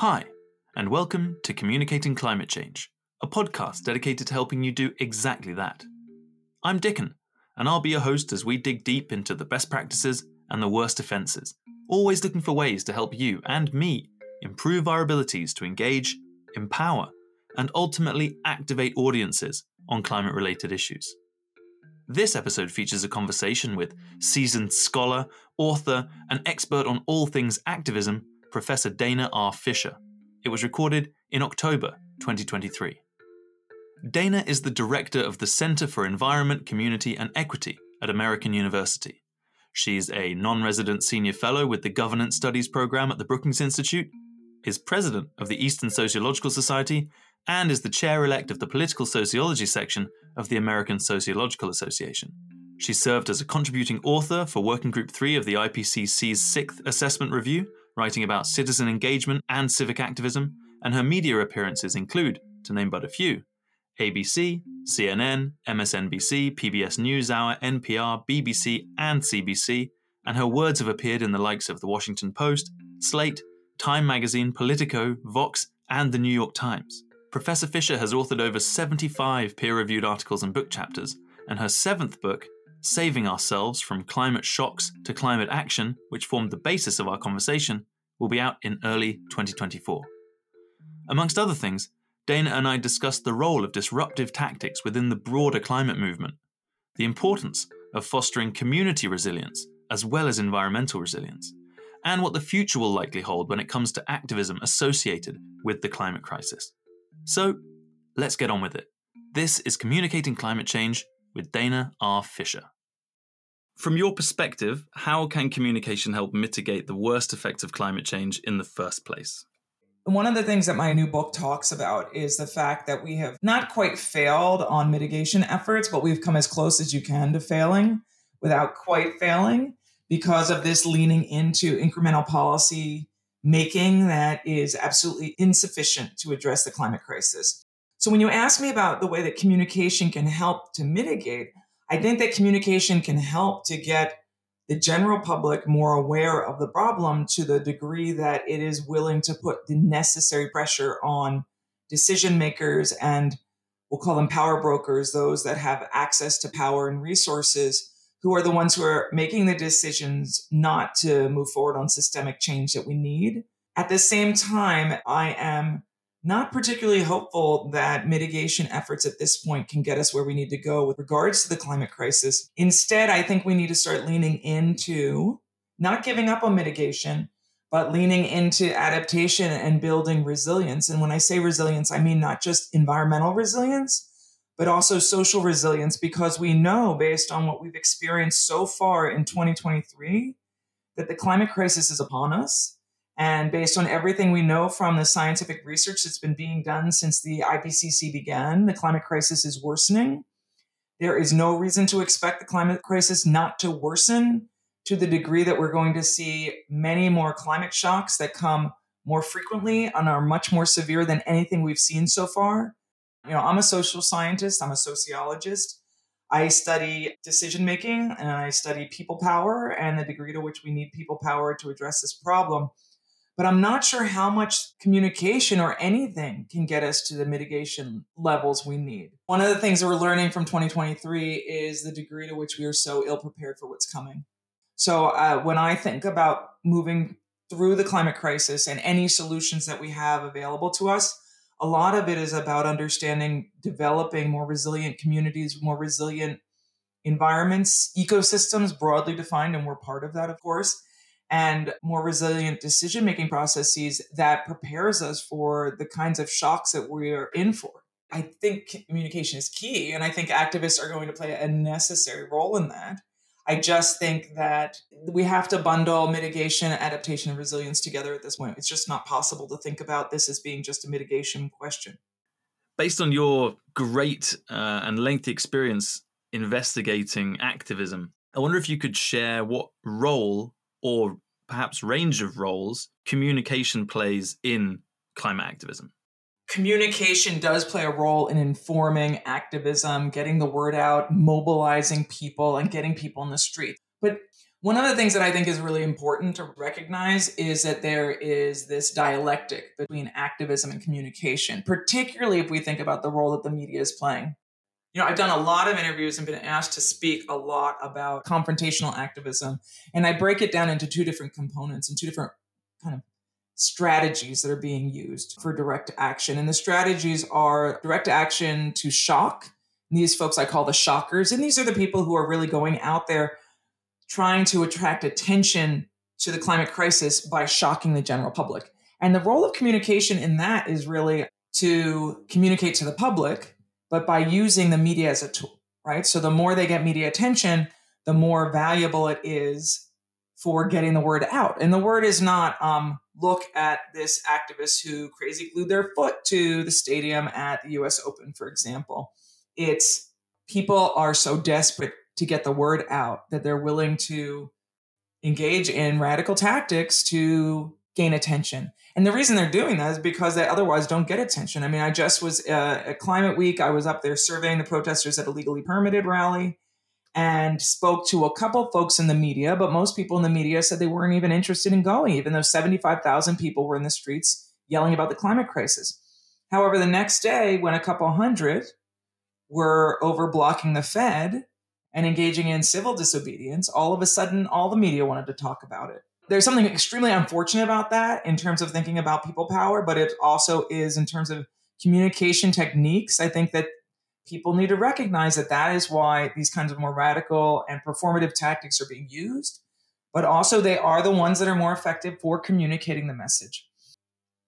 Hi, and welcome to Communicating Climate Change, a podcast dedicated to helping you do exactly that. I'm Dickon, and I'll be your host as we dig deep into the best practices and the worst offences, always looking for ways to help you and me improve our abilities to engage, empower, and ultimately activate audiences on climate related issues. This episode features a conversation with seasoned scholar, author, and expert on all things activism, Professor Dana R. Fisher. It was recorded in October 2023. Dana is the director of the Center for Environment, Community, and Equity at American University. She's a non resident senior fellow with the Governance Studies program at the Brookings Institute, is president of the Eastern Sociological Society, and is the chair elect of the Political Sociology section of the American Sociological Association. She served as a contributing author for Working Group 3 of the IPCC's sixth assessment review, writing about citizen engagement and civic activism, and her media appearances include, to name but a few, ABC, CNN, MSNBC, PBS NewsHour, NPR, BBC, and CBC, and her words have appeared in the likes of The Washington Post, Slate, Time Magazine, Politico, Vox, and The New York Times. Professor Fisher has authored over 75 peer reviewed articles and book chapters, and her seventh book, Saving Ourselves from Climate Shocks to Climate Action, which formed the basis of our conversation, will be out in early 2024. Amongst other things, Dana and I discussed the role of disruptive tactics within the broader climate movement, the importance of fostering community resilience as well as environmental resilience, and what the future will likely hold when it comes to activism associated with the climate crisis. So, let's get on with it. This is Communicating Climate Change with Dana R. Fisher. From your perspective, how can communication help mitigate the worst effects of climate change in the first place? One of the things that my new book talks about is the fact that we have not quite failed on mitigation efforts, but we've come as close as you can to failing without quite failing because of this leaning into incremental policy making that is absolutely insufficient to address the climate crisis. So, when you ask me about the way that communication can help to mitigate, I think that communication can help to get the general public more aware of the problem to the degree that it is willing to put the necessary pressure on decision makers and we'll call them power brokers, those that have access to power and resources who are the ones who are making the decisions not to move forward on systemic change that we need. At the same time, I am not particularly hopeful that mitigation efforts at this point can get us where we need to go with regards to the climate crisis. Instead, I think we need to start leaning into not giving up on mitigation, but leaning into adaptation and building resilience. And when I say resilience, I mean not just environmental resilience, but also social resilience, because we know based on what we've experienced so far in 2023 that the climate crisis is upon us. And based on everything we know from the scientific research that's been being done since the IPCC began, the climate crisis is worsening. There is no reason to expect the climate crisis not to worsen to the degree that we're going to see many more climate shocks that come more frequently and are much more severe than anything we've seen so far. You know, I'm a social scientist, I'm a sociologist. I study decision making and I study people power and the degree to which we need people power to address this problem. But I'm not sure how much communication or anything can get us to the mitigation levels we need. One of the things that we're learning from 2023 is the degree to which we are so ill prepared for what's coming. So uh, when I think about moving through the climate crisis and any solutions that we have available to us, a lot of it is about understanding developing more resilient communities, more resilient environments, ecosystems broadly defined, and we're part of that, of course, and more resilient decision making processes that prepares us for the kinds of shocks that we're in for. I think communication is key, and I think activists are going to play a necessary role in that. I just think that we have to bundle mitigation, adaptation, and resilience together at this point. It's just not possible to think about this as being just a mitigation question. Based on your great uh, and lengthy experience investigating activism, I wonder if you could share what role or perhaps range of roles communication plays in climate activism communication does play a role in informing activism, getting the word out, mobilizing people, and getting people in the street. But One of the things that I think is really important to recognize is that there is this dialectic between activism and communication, particularly if we think about the role that the media is playing. You know, I've done a lot of interviews and been asked to speak a lot about confrontational activism, and I break it down into two different components and two different kind of strategies that are being used for direct action. And the strategies are direct action to shock. These folks I call the shockers, and these are the people who are really going out there trying to attract attention to the climate crisis by shocking the general public. And the role of communication in that is really to communicate to the public, but by using the media as a tool, right? So the more they get media attention, the more valuable it is for getting the word out. And the word is not um, look at this activist who crazy glued their foot to the stadium at the US Open, for example. It's people are so desperate to get the word out, that they're willing to engage in radical tactics to gain attention. And the reason they're doing that is because they otherwise don't get attention. I mean, I just was uh, at Climate Week, I was up there surveying the protesters at a legally permitted rally and spoke to a couple folks in the media, but most people in the media said they weren't even interested in going, even though 75,000 people were in the streets yelling about the climate crisis. However, the next day, when a couple hundred were over blocking the Fed, and engaging in civil disobedience, all of a sudden, all the media wanted to talk about it. There's something extremely unfortunate about that in terms of thinking about people power, but it also is in terms of communication techniques. I think that people need to recognize that that is why these kinds of more radical and performative tactics are being used, but also they are the ones that are more effective for communicating the message.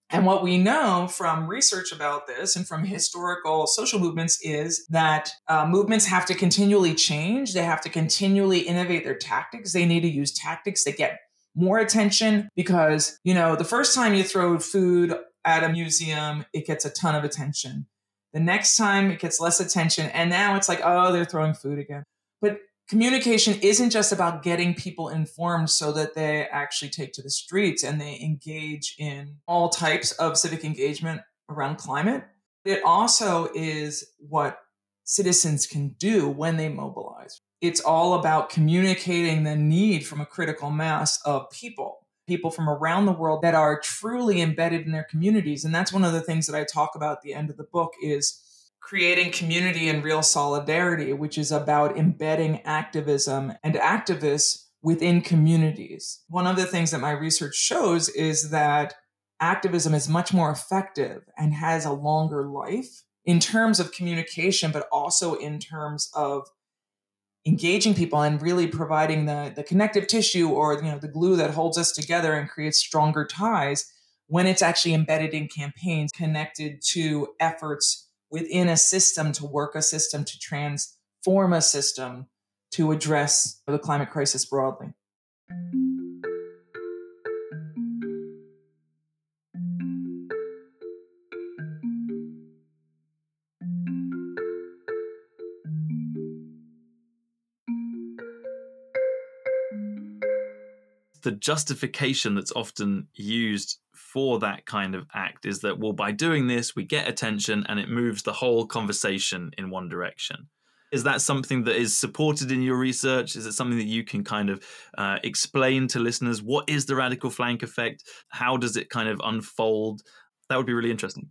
And what we know from research about this and from historical social movements is that uh, movements have to continually change. They have to continually innovate their tactics. They need to use tactics that get more attention because, you know, the first time you throw food at a museum, it gets a ton of attention. The next time it gets less attention. And now it's like, oh, they're throwing food again. But communication isn't just about getting people informed so that they actually take to the streets and they engage in all types of civic engagement around climate. It also is what citizens can do when they mobilize. It's all about communicating the need from a critical mass of people, people from around the world that are truly embedded in their communities. And that's one of the things that I talk about at the end of the book is creating community and real solidarity, which is about embedding activism and activists within communities. One of the things that my research shows is that activism is much more effective and has a longer life in terms of communication, but also in terms of engaging people and really providing the, the connective tissue or you know the glue that holds us together and creates stronger ties when it's actually embedded in campaigns connected to efforts within a system to work a system to transform a system to address the climate crisis broadly. The justification that's often used for that kind of act is that, well, by doing this, we get attention and it moves the whole conversation in one direction. Is that something that is supported in your research? Is it something that you can kind of uh, explain to listeners? What is the radical flank effect? How does it kind of unfold? That would be really interesting.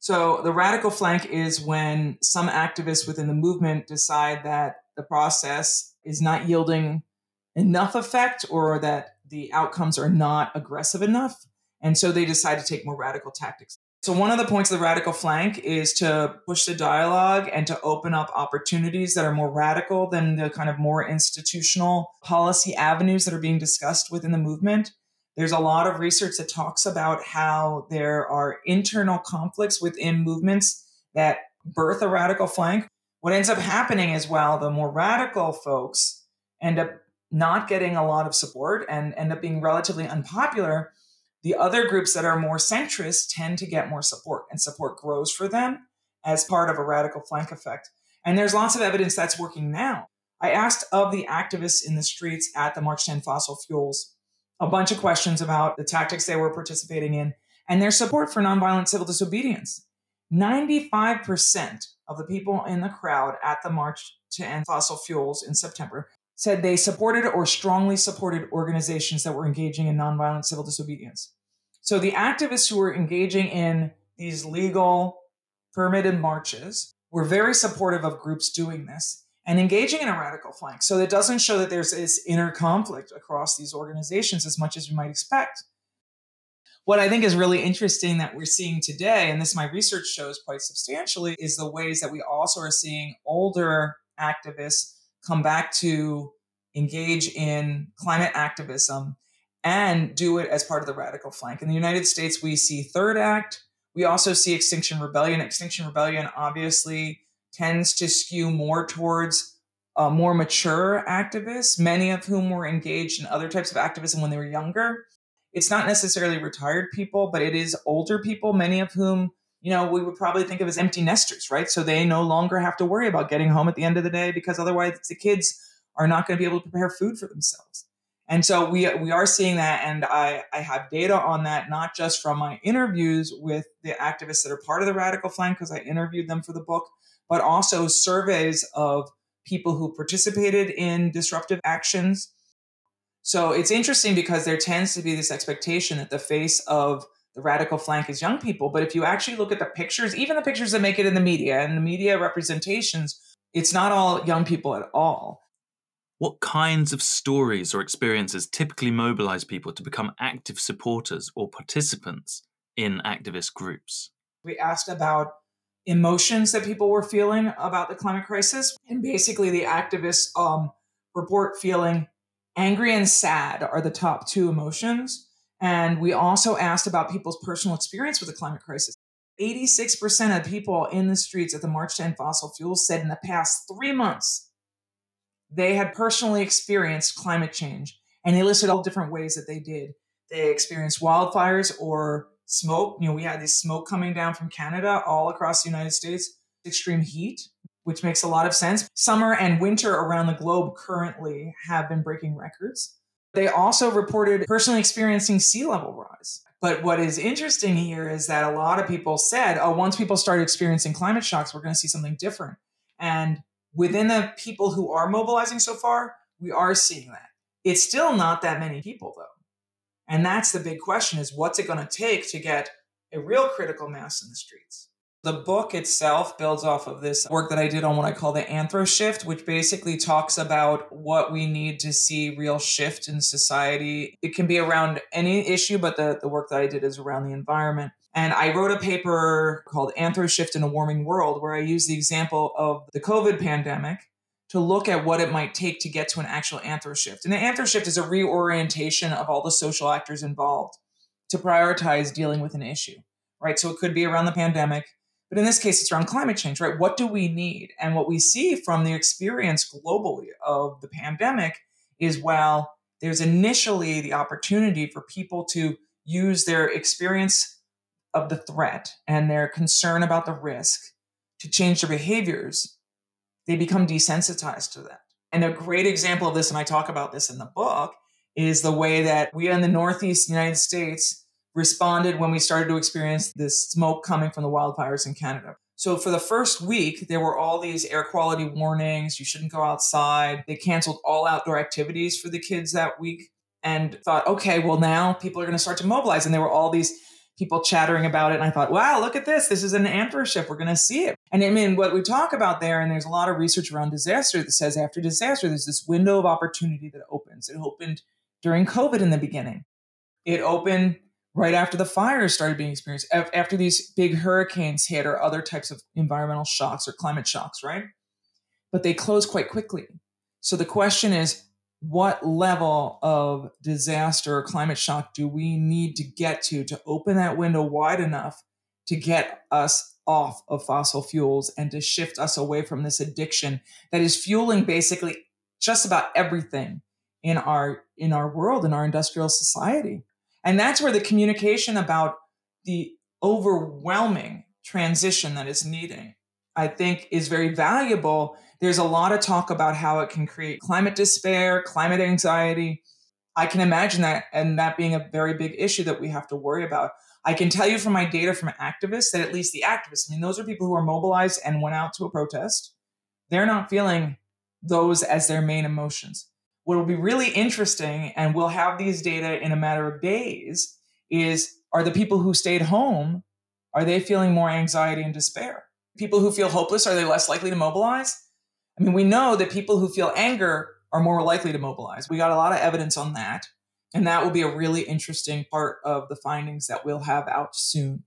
So, the radical flank is when some activists within the movement decide that the process is not yielding enough effect or that the outcomes are not aggressive enough. And so they decide to take more radical tactics. So, one of the points of the radical flank is to push the dialogue and to open up opportunities that are more radical than the kind of more institutional policy avenues that are being discussed within the movement. There's a lot of research that talks about how there are internal conflicts within movements that birth a radical flank. What ends up happening is while the more radical folks end up not getting a lot of support and end up being relatively unpopular, the other groups that are more centrist tend to get more support, and support grows for them as part of a radical flank effect. And there's lots of evidence that's working now. I asked of the activists in the streets at the March to End Fossil Fuels a bunch of questions about the tactics they were participating in and their support for nonviolent civil disobedience. 95% of the people in the crowd at the March to End Fossil Fuels in September said they supported or strongly supported organizations that were engaging in nonviolent civil disobedience. So the activists who were engaging in these legal permitted marches were very supportive of groups doing this and engaging in a radical flank. So it doesn't show that there's this inner conflict across these organizations as much as you might expect. What I think is really interesting that we're seeing today, and this my research shows quite substantially, is the ways that we also are seeing older activists come back to engage in climate activism and do it as part of the radical flank. In the United States, we see Third Act. We also see Extinction Rebellion. Extinction Rebellion obviously tends to skew more towards uh, more mature activists, many of whom were engaged in other types of activism when they were younger. It's not necessarily retired people, but it is older people, many of whom, you know, we would probably think of as empty nesters, right? So they no longer have to worry about getting home at the end of the day because otherwise the kids are not going to be able to prepare food for themselves. And so we we are seeing that, and I I have data on that not just from my interviews with the activists that are part of the radical flank because I interviewed them for the book, but also surveys of people who participated in disruptive actions. So it's interesting because there tends to be this expectation that the face of the radical flank is young people, but if you actually look at the pictures, even the pictures that make it in the media and the media representations, it's not all young people at all. What kinds of stories or experiences typically mobilize people to become active supporters or participants in activist groups? We asked about emotions that people were feeling about the climate crisis. And basically, the activists um, report feeling angry and sad are the top two emotions. And we also asked about people's personal experience with the climate crisis. 86% of people in the streets at the March to End Fossil Fuels said in the past three months they had personally experienced climate change and they listed all different ways that they did. They experienced wildfires or smoke. You know, we had this smoke coming down from Canada all across the United States, extreme heat, which makes a lot of sense. Summer and winter around the globe currently have been breaking records. They also reported personally experiencing sea level rise. But what is interesting here is that a lot of people said, oh, once people start experiencing climate shocks, we're going to see something different. And within the people who are mobilizing so far, we are seeing that. It's still not that many people though. And that's the big question is what's it going to take to get a real critical mass in the streets? The book itself builds off of this work that I did on what I call the anthro shift, which basically talks about what we need to see real shift in society. It can be around any issue, but the, the work that I did is around the environment. And I wrote a paper called Anthro Shift in a Warming World, where I use the example of the COVID pandemic to look at what it might take to get to an actual anthro shift. And the anthro shift is a reorientation of all the social actors involved to prioritize dealing with an issue, right? So it could be around the pandemic, but in this case, it's around climate change, right? What do we need? And what we see from the experience globally of the pandemic is while there's initially the opportunity for people to use their experience of the threat and their concern about the risk to change their behaviors, they become desensitized to that. And a great example of this, and I talk about this in the book, is the way that we in the Northeast United States responded when we started to experience this smoke coming from the wildfires in Canada. So for the first week, there were all these air quality warnings. You shouldn't go outside. They canceled all outdoor activities for the kids that week and thought, okay, well, now people are going to start to mobilize. And there were all these people chattering about it. And I thought, wow, look at this. This is an anthro shift. We're going to see it. And I mean, what we talk about there, and there's a lot of research around disaster that says after disaster, there's this window of opportunity that opens. It opened during COVID in the beginning. It opened right after the fires started being experienced, after these big hurricanes hit or other types of environmental shocks or climate shocks, right? But they close quite quickly. So the question is, what level of disaster or climate shock do we need to get to to open that window wide enough to get us off of fossil fuels and to shift us away from this addiction that is fueling basically just about everything in our in our world in our industrial society and that's where the communication about the overwhelming transition that is needing i think is very valuable there's a lot of talk about how it can create climate despair, climate anxiety. I can imagine that and that being a very big issue that we have to worry about. I can tell you from my data from activists that at least the activists, I mean, those are people who are mobilized and went out to a protest. They're not feeling those as their main emotions. What will be really interesting, and we'll have these data in a matter of days, is are the people who stayed home, are they feeling more anxiety and despair? People who feel hopeless, are they less likely to mobilize? I mean, we know that people who feel anger are more likely to mobilize. We got a lot of evidence on that. And that will be a really interesting part of the findings that we'll have out soon.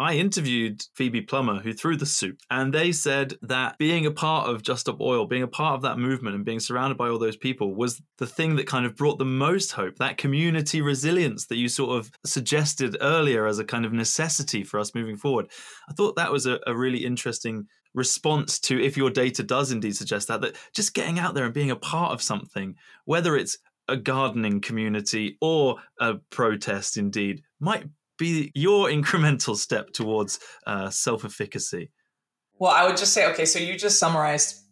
I interviewed Phoebe Plummer, who threw the soup, and they said that being a part of Just Stop Oil, being a part of that movement, and being surrounded by all those people was the thing that kind of brought the most hope. That community resilience that you sort of suggested earlier as a kind of necessity for us moving forward. I thought that was a, a really interesting response to if your data does indeed suggest that, that just getting out there and being a part of something, whether it's a gardening community or a protest indeed, might be your incremental step towards uh, self efficacy? Well, I would just say, okay, so you just summarized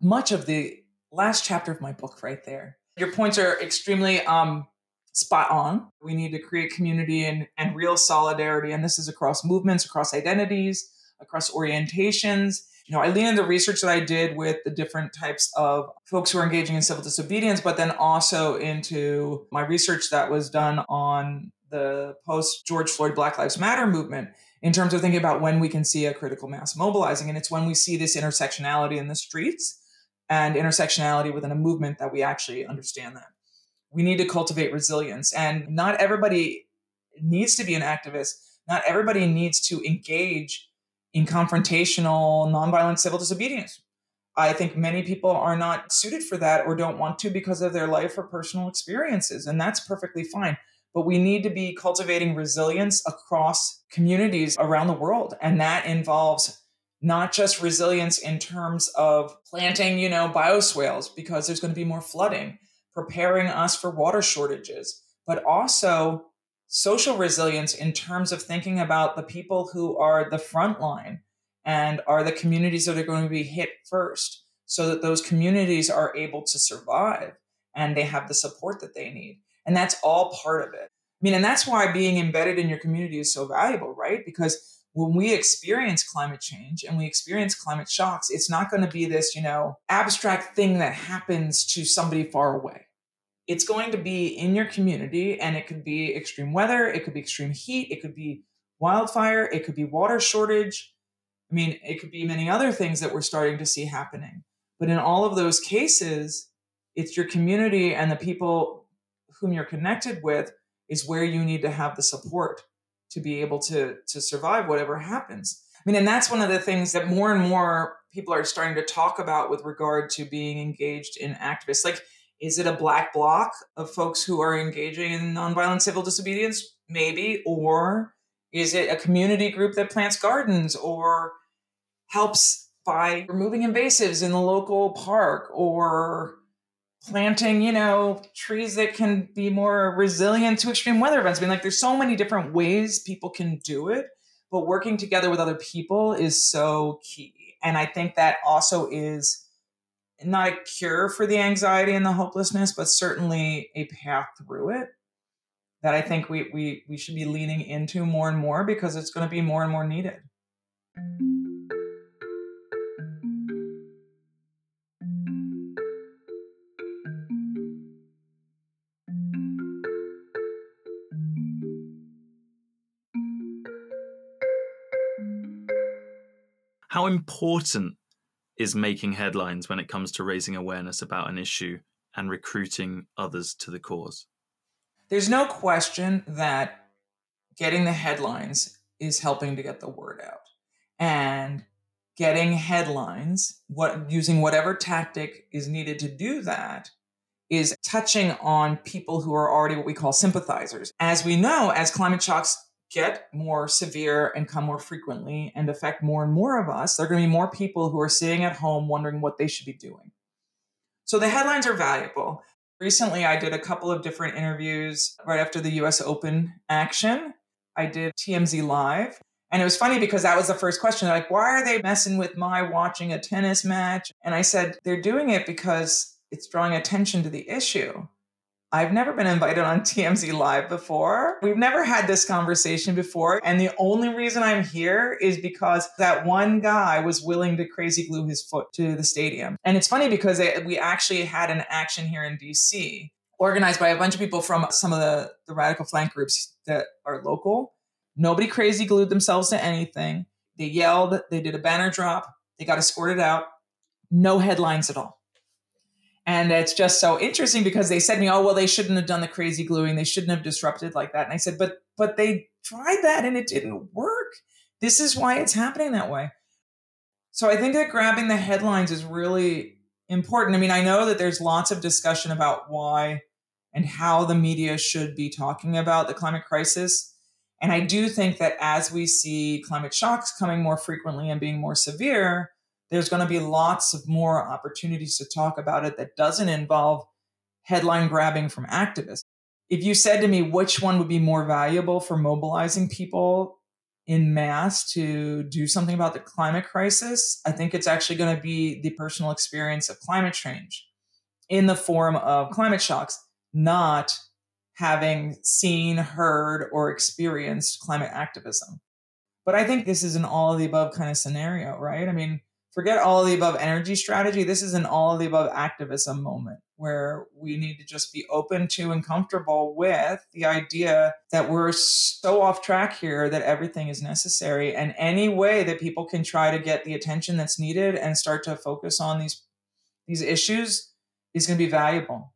much of the last chapter of my book right there. Your points are extremely um, spot on. We need to create community and, and real solidarity. And this is across movements, across identities, across orientations. You know, I lean into research that I did with the different types of folks who are engaging in civil disobedience, but then also into my research that was done on the post George Floyd Black Lives Matter movement in terms of thinking about when we can see a critical mass mobilizing. And it's when we see this intersectionality in the streets and intersectionality within a movement that we actually understand that. We need to cultivate resilience. And not everybody needs to be an activist, not everybody needs to engage in confrontational, nonviolent civil disobedience. I think many people are not suited for that or don't want to because of their life or personal experiences. And that's perfectly fine but we need to be cultivating resilience across communities around the world. And that involves not just resilience in terms of planting, you know, bioswales because there's going to be more flooding, preparing us for water shortages, but also social resilience in terms of thinking about the people who are the front line and are the communities that are going to be hit first so that those communities are able to survive and they have the support that they need. And that's all part of it. I mean, and that's why being embedded in your community is so valuable, right? Because when we experience climate change and we experience climate shocks, it's not going to be this, you know, abstract thing that happens to somebody far away. It's going to be in your community and it could be extreme weather, it could be extreme heat, it could be wildfire, it could be water shortage. I mean, it could be many other things that we're starting to see happening. But in all of those cases, it's your community and the people whom you're connected with is where you need to have the support to be able to to survive whatever happens. I mean, and that's one of the things that more and more people are starting to talk about with regard to being engaged in activists. Like, is it a black bloc of folks who are engaging in nonviolent civil disobedience? Maybe. Or is it a community group that plants gardens or helps by removing invasives in the local park or planting, you know, trees that can be more resilient to extreme weather events. I mean, like there's so many different ways people can do it, but working together with other people is so key. And I think that also is not a cure for the anxiety and the hopelessness, but certainly a path through it that I think we we we should be leaning into more and more because it's going to be more and more needed. How important is making headlines when it comes to raising awareness about an issue and recruiting others to the cause? There's no question that getting the headlines is helping to get the word out. And getting headlines, what using whatever tactic is needed to do that is touching on people who are already what we call sympathizers. As we know, as climate shocks get more severe and come more frequently and affect more and more of us, there are going to be more people who are sitting at home wondering what they should be doing. So the headlines are valuable. Recently, I did a couple of different interviews right after the US Open action. I did TMZ Live. And it was funny because that was the first question. like, why are they messing with my watching a tennis match? And I said, they're doing it because it's drawing attention to the issue. I've never been invited on TMZ Live before. We've never had this conversation before. And the only reason I'm here is because that one guy was willing to crazy glue his foot to the stadium. And it's funny because it, we actually had an action here in DC organized by a bunch of people from some of the, the radical flank groups that are local. Nobody crazy glued themselves to anything. They yelled, they did a banner drop, they got escorted out. No headlines at all and it's just so interesting because they said to me, oh, well, they shouldn't have done the crazy gluing. They shouldn't have disrupted like that. And I said, but, but they tried that and it didn't work. This is why it's happening that way. So I think that grabbing the headlines is really important. I mean, I know that there's lots of discussion about why and how the media should be talking about the climate crisis. And I do think that as we see climate shocks coming more frequently and being more severe, there's going to be lots of more opportunities to talk about it that doesn't involve headline grabbing from activists. If you said to me which one would be more valuable for mobilizing people in mass to do something about the climate crisis, I think it's actually going to be the personal experience of climate change in the form of climate shocks, not having seen, heard, or experienced climate activism. But I think this is an all of the above kind of scenario, right? I mean, forget all of the above energy strategy. This is an all of the above activism moment where we need to just be open to and comfortable with the idea that we're so off track here that everything is necessary. And any way that people can try to get the attention that's needed and start to focus on these these issues is going to be valuable.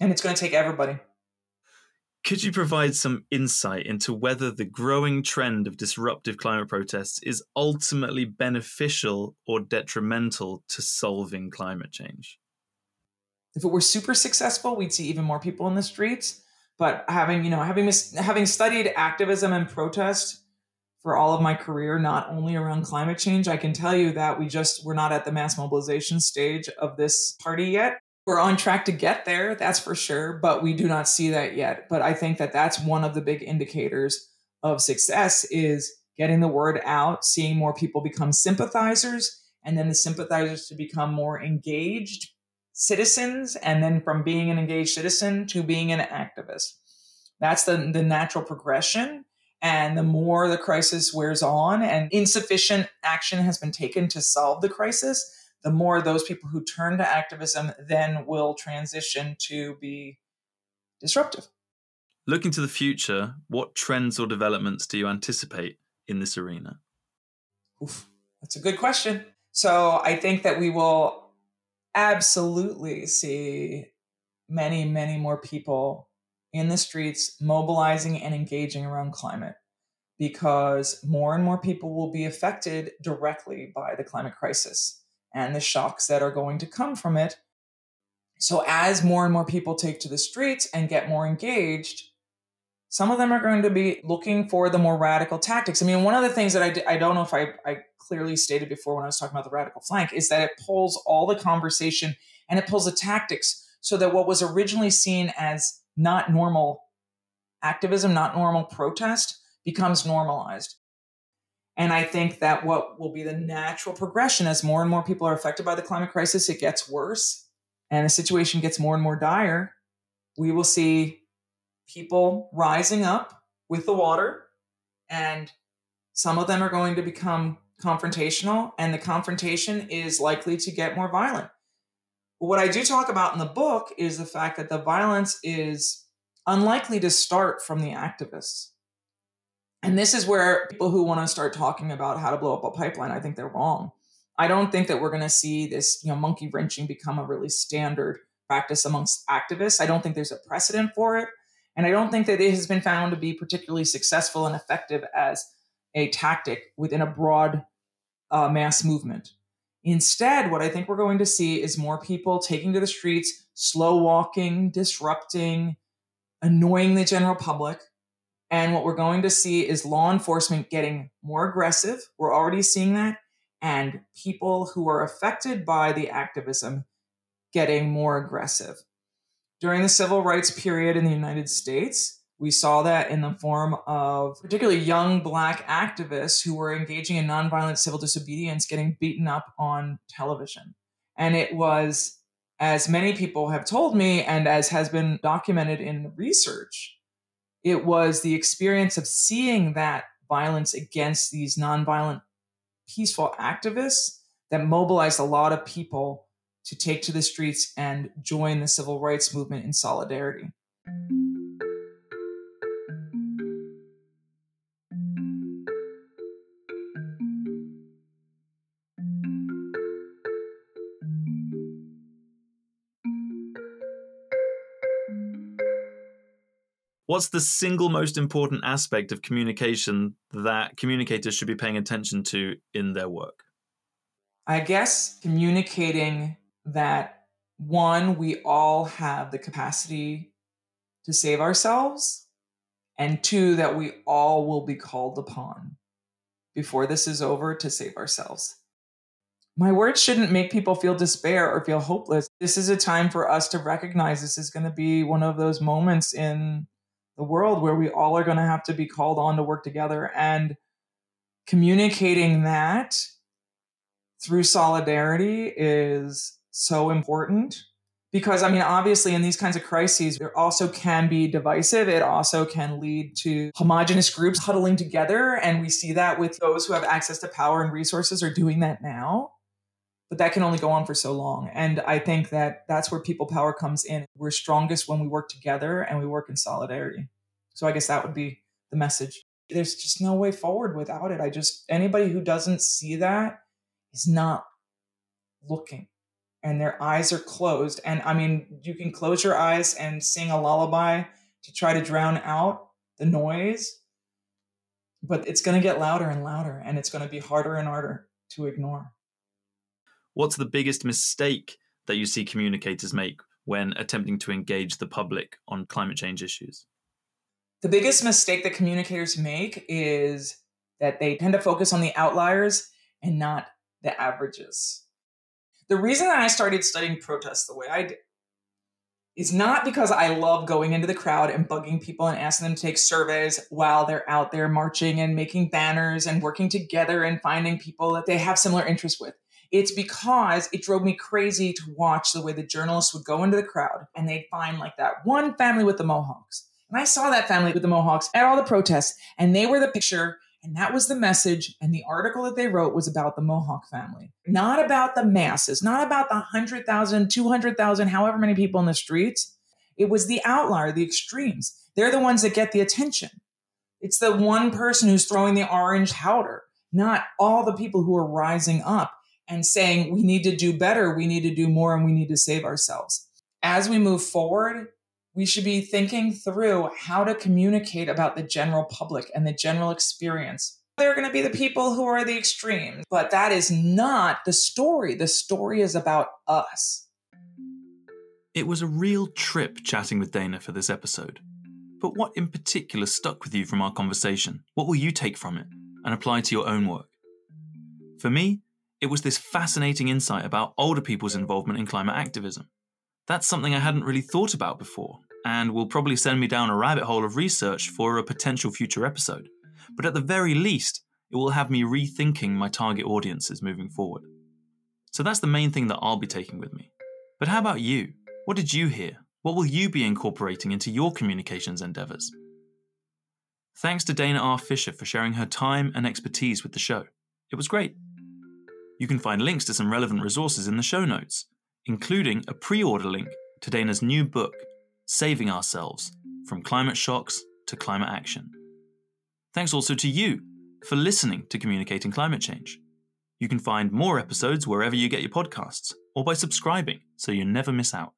And it's going to take everybody. Could you provide some insight into whether the growing trend of disruptive climate protests is ultimately beneficial or detrimental to solving climate change? If it were super successful, we'd see even more people in the streets. But having, you know, having having studied activism and protest for all of my career, not only around climate change, I can tell you that we just we're not at the mass mobilization stage of this party yet we're on track to get there that's for sure but we do not see that yet. But i think that that's one of the big indicators of success is getting the word out seeing more people become sympathizers and then the sympathizers to become more engaged citizens and then from being an engaged citizen to being an activist. That's the, the natural progression and the more the crisis wears on and insufficient action has been taken to solve the crisis the more those people who turn to activism then will transition to be disruptive. Looking to the future, what trends or developments do you anticipate in this arena? Oof, that's a good question. So I think that we will absolutely see many, many more people in the streets mobilizing and engaging around climate because more and more people will be affected directly by the climate crisis and the shocks that are going to come from it. So, as more and more people take to the streets and get more engaged, some of them are going to be looking for the more radical tactics. I mean, one of the things that I, don't know if I, I clearly stated before when I was talking about the radical flank is that it pulls all the conversation and it pulls the tactics so that what was originally seen as not normal activism, not normal protest, becomes normalized. And I think that what will be the natural progression as more and more people are affected by the climate crisis, it gets worse and the situation gets more and more dire. We will see people rising up with the water, and some of them are going to become confrontational, and the confrontation is likely to get more violent. But what I do talk about in the book is the fact that the violence is unlikely to start from the activists. And this is where people who want to start talking about how to blow up a pipeline, I think they're wrong. I don't think that we're going to see this, you know, monkey wrenching become a really standard practice amongst activists. I don't think there's a precedent for it. And I don't think that it has been found to be particularly successful and effective as a tactic within a broad uh, mass movement. Instead, what I think we're going to see is more people taking to the streets, slow walking, disrupting, annoying the general public, and what we're going to see is law enforcement getting more aggressive. We're already seeing that. And people who are affected by the activism getting more aggressive. During the civil rights period in the United States, we saw that in the form of particularly young Black activists who were engaging in nonviolent civil disobedience getting beaten up on television. And it was as many people have told me, and as has been documented in research, it was the experience of seeing that violence against these nonviolent, peaceful activists that mobilized a lot of people to take to the streets and join the civil rights movement in solidarity. What's the single most important aspect of communication that communicators should be paying attention to in their work? I guess communicating that one, we all have the capacity to save ourselves, and two, that we all will be called upon before this is over to save ourselves. My words shouldn't make people feel despair or feel hopeless. This is a time for us to recognize this is going to be one of those moments in the world where we all are going to have to be called on to work together and communicating that through solidarity is so important because i mean obviously in these kinds of crises there also can be divisive. It also can lead to homogenous groups huddling together and we see that with those who have access to power and resources are doing that now but that can only go on for so long. And i think that that's where people power comes in. We're strongest when we work together and we work in solidarity. So i guess that would be the message. There's just no way forward without it. I just anybody who doesn't see that is not looking. And their eyes are closed. And i mean you can close your eyes and sing a lullaby to try to drown out the noise but it's going to get louder and louder and it's going to be harder and harder to ignore What's the biggest mistake that you see communicators make when attempting to engage the public on climate change issues? The biggest mistake that communicators make is that they tend to focus on the outliers and not the averages. The reason that I started studying protests the way I did is not because I love going into the crowd and bugging people and asking them to take surveys while they're out there marching and making banners and working together and finding people that they have similar interests with. It's because it drove me crazy to watch the way the journalists would go into the crowd and they'd find like that one family with the Mohawks. And I saw that family with the Mohawks at all the protests, and they were the picture, and that was the message. And the article that they wrote was about the Mohawk family, not about the masses, not about the 100,000, 200,000, however many people in the streets. It was the outlier, the extremes. They're the ones that get the attention. It's the one person who's throwing the orange powder, not all the people who are rising up and saying we need to do better, we need to do more, and we need to save ourselves. As we move forward, we should be thinking through how to communicate about the general public and the general experience. There are going to be the people who are the extremes, but that is not the story. The story is about us. It was a real trip chatting with Dana for this episode. But what in particular stuck with you from our conversation? What will you take from it and apply to your own work? For me, it was this fascinating insight about older people's involvement in climate activism. That's something I hadn't really thought about before, and will probably send me down a rabbit hole of research for a potential future episode. But at the very least, it will have me rethinking my target audiences moving forward. So that's the main thing that I'll be taking with me. But how about you? What did you hear? What will you be incorporating into your communications endeavours? Thanks to Dana R. Fisher for sharing her time and expertise with the show. It was great. You can find links to some relevant resources in the show notes, including a pre order link to Dana's new book, Saving Ourselves From Climate Shocks to Climate Action. Thanks also to you for listening to Communicating Climate Change. You can find more episodes wherever you get your podcasts or by subscribing so you never miss out.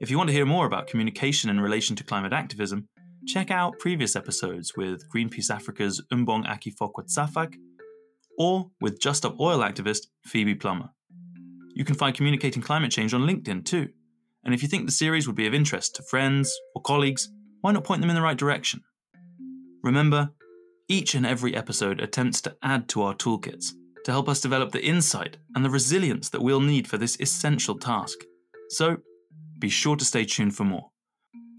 If you want to hear more about communication in relation to climate activism, check out previous episodes with Greenpeace Africa's Umbong Aki Fokwat or with Just Stop Oil activist Phoebe Plummer. You can find Communicating Climate Change on LinkedIn too. And if you think the series would be of interest to friends or colleagues, why not point them in the right direction? Remember, each and every episode attempts to add to our toolkits to help us develop the insight and the resilience that we'll need for this essential task. So, be sure to stay tuned for more.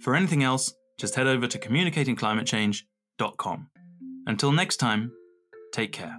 For anything else, just head over to communicatingclimatechange.com. Until next time, take care.